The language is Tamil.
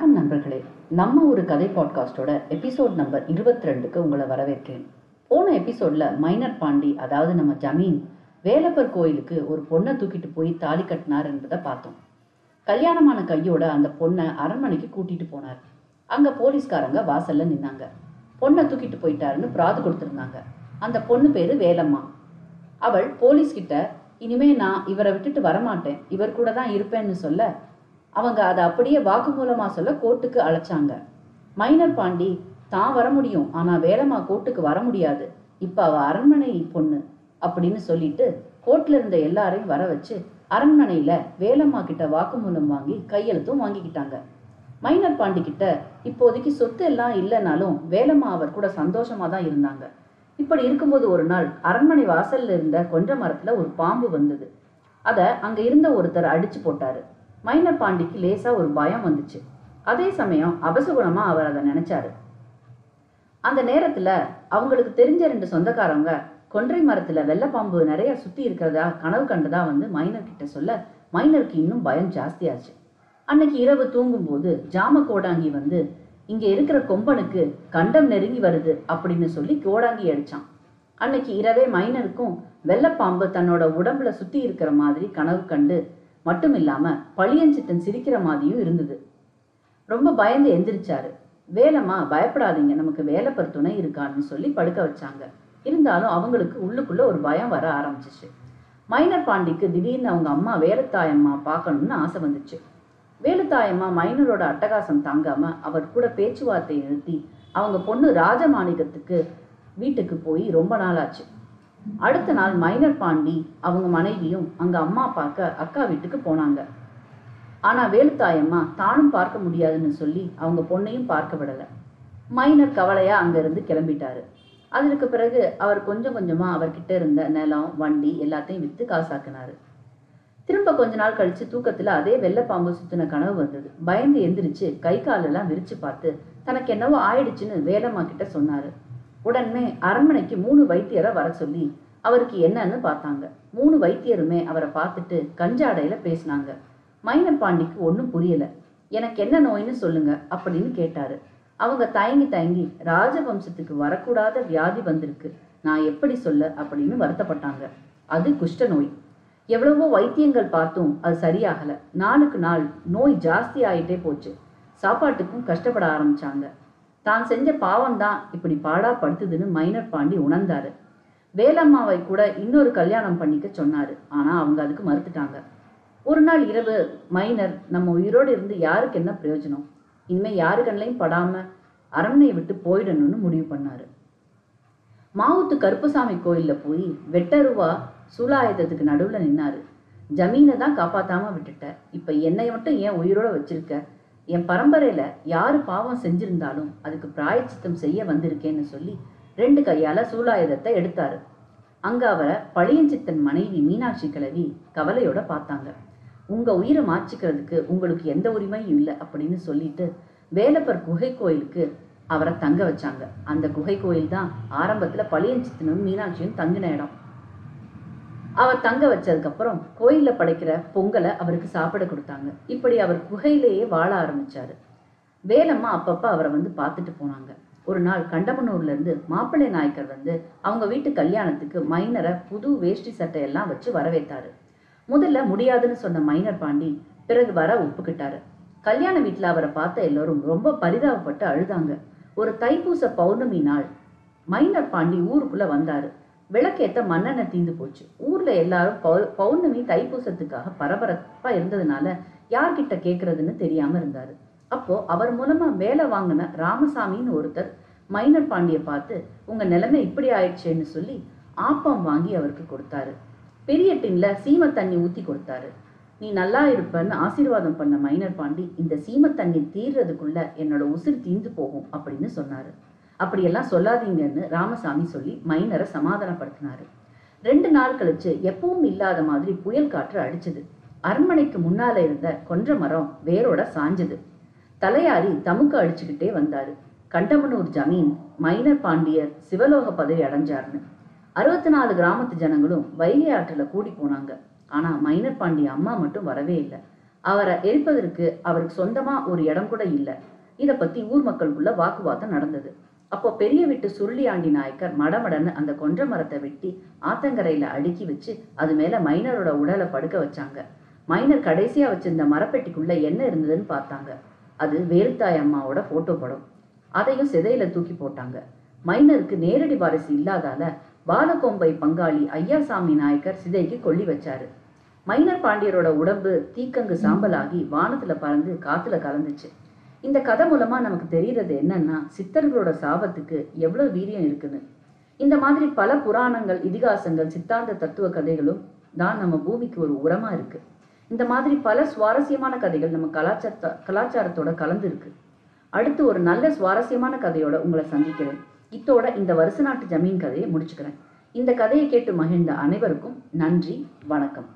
வணக்கம் நண்பர்களே. நம்ம ஒரு கதை பாட்காஸ்டோட எபிசோட் நம்பர் இருபத்தி ரெண்டுக்கு உங்களை வரவேற்கிறேன். போன எபிசோட்ல மைனர் பாண்டி அதாவது நம்ம ஜமீன் வேலப்பர் கோயிலுக்கு ஒரு பொண்ணை தூக்கிட்டு போய் தாலி கட்டினார் என்பதை பார்த்தோம். கல்யாணமான கையோட அந்த பொண்ணை அரண்மனைக்கு கூட்டிட்டு போனார். அங்க போலீஸ்காரங்க வாசல்ல நின்னாங்க. பொண்ணை தூக்கிட்டு போயிட்டாருன்னு பிராது கொடுத்துருந்தாங்க. அந்த பொண்ணு பேரு வேலம்மா. அவள் போலீஸ் கிட்ட இனிமே நான் இவரை விட்டுட்டு வரமாட்டேன். இவர் கூட தான் இருப்பேன்னு சொல்ல அவங்க அதை அப்படியே வாக்குமூலமா சொல்ல கோர்ட்டுக்கு அழைச்சாங்க. மைனர் பாண்டி தான் வர முடியும். ஆனா வேலம்மா கோர்ட்டுக்கு வர முடியாது. இப்ப அவ அரண்மனை பொண்ணு அப்படின்னு சொல்லிட்டு கோர்ட்ல இருந்த எல்லாரையும் வர வச்சு அரண்மனையில வேலம்மா கிட்ட வாக்குமூலம் வாங்கி கையெழுத்தும் வாங்கிக்கிட்டாங்க. மைனர் பாண்டி கிட்ட இப்போதைக்கு சொத்து எல்லாம் இல்லைனாலும் வேலம்மா அவர் கூட சந்தோஷமா தான் இருந்தாங்க. இப்படி இருக்கும்போது ஒரு நாள் அரண்மனை வாசல்ல இருந்த கொன்ற மரத்துல ஒரு பாம்பு வந்தது. அதை அங்க இருந்த ஒருத்தர் அடிச்சு போட்டாரு. மைனர் பாண்டிக்கு லேசா ஒரு பயம் வந்துச்சு. அதே சமயம் அபசகுணமா அவர் அதை நினைச்சாரு. அந்த நேரத்துல அவங்களுக்கு தெரிஞ்ச ரெண்டு சொந்தக்காரங்க கொன்றை மரத்துல வெள்ளப்பாம்பு நிறைய சுத்தி இருக்கிறதா கனவு கண்டதா வந்து மைனர் கிட்ட சொல்ல மைனருக்கு இன்னும் பயம் ஜாஸ்தியாச்சு. அன்னைக்கு இரவு தூங்கும்போது ஜாம கோடாங்கி வந்து இங்க இருக்கிற கொம்பனுக்கு கண்டம் நெருங்கி வருது அப்படின்னு சொல்லி கோடாங்கி அடிச்சான். அன்னைக்கு இரவே மைனருக்கும் வெள்ளைப்பாம்பு தன்னோட உடம்புல சுத்தி இருக்கிற மாதிரி கனவு கண்டு மட்டும் இல்லாம பழியஞ்சிட்டன் சிரிக்கிற மாதிரியும் இருந்தது. ரொம்ப பயந்து எந்திரிச்சாரு. வேலம்மா பயப்படாதீங்க. நமக்கு வேலைப்பர் துணை இருக்கான்னு சொல்லி படுக்க வச்சாங்க. இருந்தாலும் அவங்களுக்கு உள்ளுக்குள்ள ஒரு பயம் வர ஆரம்பிச்சிச்சு. மைனர் பாண்டிக்கு திடீர்னு அவங்க அம்மா வேலுத்தாயம்மா பார்க்கணும்னு ஆசை வந்துச்சு. வேலுத்தாயம்மா மைனரோட அட்டகாசம் தாங்காம அவர் கூட பேச்சுவார்த்தை நிறுத்தி அவங்க பொண்ணு ராஜமாணிக்கத்துக்கு வீட்டுக்கு போய் ரொம்ப நாள் ஆச்சு அடுத்த நாள் மைனர் பாண்டி அவங்க மனைவியும் அங்க அம்மா பார்க்க அக்கா வீட்டுக்கு போனாங்க. ஆனா வேலுத்தாயம்மா தானும் பார்க்க முடியாதுன்னு சொல்லி அவங்க பொண்ணையும் பார்க்க விடல. மைனர் கவலையா அங்க இருந்து கிளம்பிட்டாரு. அதற்கு பிறகு அவர் கொஞ்சம் கொஞ்சமா அவர்கிட்ட இருந்த நிலம் வண்டி எல்லாத்தையும் வித்து காசாக்குனாரு. திரும்ப கொஞ்ச நாள் கழிச்சு தூக்கத்துல அதே வெள்ளப்பாம்பு சுத்தின கனவு வந்தது. பயந்து எந்திரிச்சு கை காலெல்லாம் விரிச்சு பார்த்து தனக்கு என்னவோ ஆயிடுச்சுன்னு வேலம்மா கிட்ட சொன்னாரு. உடனே அரண்மனைக்கு மூணு வைத்தியரை வர சொல்லி அவருக்கு என்னன்னு பார்த்தாங்க. மூணு வைத்தியருமே அவரை பார்த்துட்டு கஞ்சாடையில பேசினாங்க. மைனப்பாண்டிக்கு ஒன்றும் புரியல. எனக்கு என்ன நோய்னு சொல்லுங்க அப்படின்னு கேட்டாரு. அவங்க தயங்கி தயங்கி ராஜவம்சத்துக்கு வரக்கூடாத வியாதி வந்திருக்கு. நான் எப்படி சொல்ல? அப்படின்னு வருத்தப்பட்டாங்க. அது குஷ்ட நோய். எவ்வளவோ வைத்தியங்கள் பார்த்தும் அது சரியாகல. நாளுக்கு நாள் நோய் ஜாஸ்தி ஆயிட்டே போச்சு. சாப்பாட்டுக்கும் கஷ்டப்பட ஆரம்பிச்சாங்க. தான் செஞ்ச பாவம் தான் இப்படி பாடா படுத்துதுன்னு மைனர் பாண்டி உணர்ந்தாரு. வேலம்மாவை கூட இன்னொரு கல்யாணம் பண்ணிக்க சொன்னாரு. ஆனா அவங்க அதுக்கு மறுத்துட்டாங்க. ஒரு நாள் இரவு மைனர் நம்ம உயிரோடு இருந்து யாருக்கு என்ன பிரயோஜனம்? இனிமே யாரு கண்ணையும் படாம அரண்மனையை விட்டு போயிடணும்னு முடிவு பண்ணாரு. மாவுத்து கருப்பசாமி கோயில்ல போய் வெட்டருவா சூலாயுதத்துக்கு நடுவுல நின்னாரு. ஜமீனை தான் காப்பாத்தாம விட்டுட்ட. இப்ப என்னை மட்டும் ஏன் உயிரோட வச்சிருக்க? என் பரம்பரையில யாரு பாவம் செஞ்சிருந்தாலும் அதுக்கு பிராயச்சித்தம் செய்ய வந்திருக்கேன்னு சொல்லி ரெண்டு கையால சூலாயுதத்தை எடுத்தாரு. அங்க அவரை பழியஞ்சித்தன் மனைவி மீனாட்சி கிழவி கவலையோட பார்த்தாங்க. உங்க உயிரை மாச்சிக்கிறதுக்கு உங்களுக்கு எந்த உரிமையும் இல்லை அப்படின்னு சொல்லிட்டு வேலப்பர் குகை கோயிலுக்கு அவரை தங்க வச்சாங்க. அந்த குகை கோயில் தான் ஆரம்பத்துல பழியஞ்சித்தனும் மீனாட்சியும் தங்கின இடம். அவர் தங்க வச்சதுக்கப்புறம் கோயிலில் படைக்கிற பொங்கலை அவருக்கு சாப்பிட கொடுத்தாங்க. இப்படி அவர் குகையிலேயே வாழ ஆரம்பித்தார் வேலம்மா அப்பப்போ அவரை வந்து பார்த்துட்டு போனாங்க. ஒரு நாள் கண்டமனூர்லேருந்து மாப்பிள்ளை நாயக்கர் வந்து அவங்க வீட்டு கல்யாணத்துக்கு மைனரை புது வேஷ்டி சட்டையெல்லாம் வச்சு வரவேத்தாரு. முதல்ல முடியாதுன்னு சொன்ன மைனர் பாண்டி பிறகு வர ஒப்புக்கிட்டாரு. கல்யாண வீட்டில் அவரை பார்த்த எல்லாரும் ரொம்ப பரிதாபப்பட்டு அழுதாங்க. ஒரு தைப்பூச பௌர்ணமி நாள் மைனர் பாண்டி ஊருக்குள்ளே வந்தார். விளக்கேத்த மண்ணெண்ணெய் தீந்து போச்சு. ஊர்ல எல்லாரும் பௌ- பௌர்ணமி தைப்பூசத்துக்காக பரபரப்பா இருந்ததுனால யார்கிட்ட கேக்குறதுன்னு தெரியாம இருந்தாரு. அப்போ அவர் மூலமா வேலை வாங்கின ராமசாமின்னு ஒருத்தர் மைனர் பாண்டிய பார்த்து உங்க நிலைமை இப்படி ஆயிடுச்சேன்னு சொல்லி ஆப்பம் வாங்கி அவருக்கு கொடுத்தாரு. பெரிய டின்ல சீம தண்ணி ஊத்தி கொடுத்தாரு. நீ நல்லா இருப்பன்னு ஆசீர்வாதம் பண்ண மைனர் பாண்டி இந்த சீம தண்ணி தீர்றதுக்குள்ள என்னோட உசிர் தீந்து போகும் அப்படின்னு சொன்னாரு. அப்படியெல்லாம் சொல்லாதீங்கன்னு ராமசாமி சொல்லி மைனரை சமாதானப்படுத்தினாரு. ரெண்டு நாள் கழிச்சு எப்பவும் இல்லாத மாதிரி புயல் காற்று அடிச்சது. அரண்மனைக்கு முன்னால இருந்த கொன்ற மரம் வேரோட சாஞ்சது. தலையாரி தமுக்கு அடிச்சுக்கிட்டே வந்தாரு. கண்டமனூர் ஜமீன் மைனர் பாண்டியர் சிவலோக பதவி அடைஞ்சாருன்னு அறுபத்தி நாலு கிராமத்து ஜனங்களும் வைகை ஆற்றுல கூடி போனாங்க. ஆனா மைனர் பாண்டிய அம்மா மட்டும் வரவே இல்லை. அவரை எரிப்பதற்கு அவருக்கு சொந்தமா ஒரு இடம் கூட இல்லை. இதை பத்தி ஊர் மக்களுக்குள்ள வாக்குவாதம் நடந்தது. அப்போ பெரிய வீட்டு சுருளியாண்டி நாயக்கர் மடமடன்னு அந்த கொன்ற மரத்தை வெட்டி ஆத்தங்கரையில அடுக்கி வச்சு அது மேல மைனரோட உடலை படுக்க வச்சாங்க. மைனர் கடைசியா வச்சிருந்த மரப்பெட்டிக்குள்ள என்ன இருந்ததுன்னு பார்த்தாங்க. அது வேலுத்தாய் அம்மாவோட போட்டோ படம். அதையும் சிதையில தூக்கி போட்டாங்க. மைனருக்கு நேரடி வாரிசு இல்லாதால பாலகோம்பை பங்காளி ஐயாசாமி நாயக்கர் சிதைக்கு கொல்லி வச்சாரு. மைனர் பாண்டியரோட உடம்பு தீக்கங்கு சாம்பலாகி வானத்துல பறந்து காத்துல கலந்துச்சு. இந்த கதை மூலமா நமக்கு தெரியறது என்னன்னா சித்தர்களோட சாபத்துக்கு எவ்வளவு வீரியம் இருக்குன்னு இந்த மாதிரி பல புராணங்கள் இதிகாசங்கள் சித்தாந்த தத்துவ கதைகளும் தான் நம்ம பூமிக்கு ஒரு உரமா இருக்கு. இந்த மாதிரி பல சுவாரஸ்யமான கதைகள் நம்ம கலாச்சார கலாச்சாரத்தோட கலந்து இருக்கு அடுத்து ஒரு நல்ல சுவாரஸ்யமான கதையோட உங்களை சந்திக்கிறேன். இத்தோட இந்த வருஷ நாட்டு ஜமீன் கதையை முடிச்சுக்கிறேன். இந்த கதையை கேட்டு மகிழ்ந்த அனைவருக்கும் நன்றி வணக்கம்.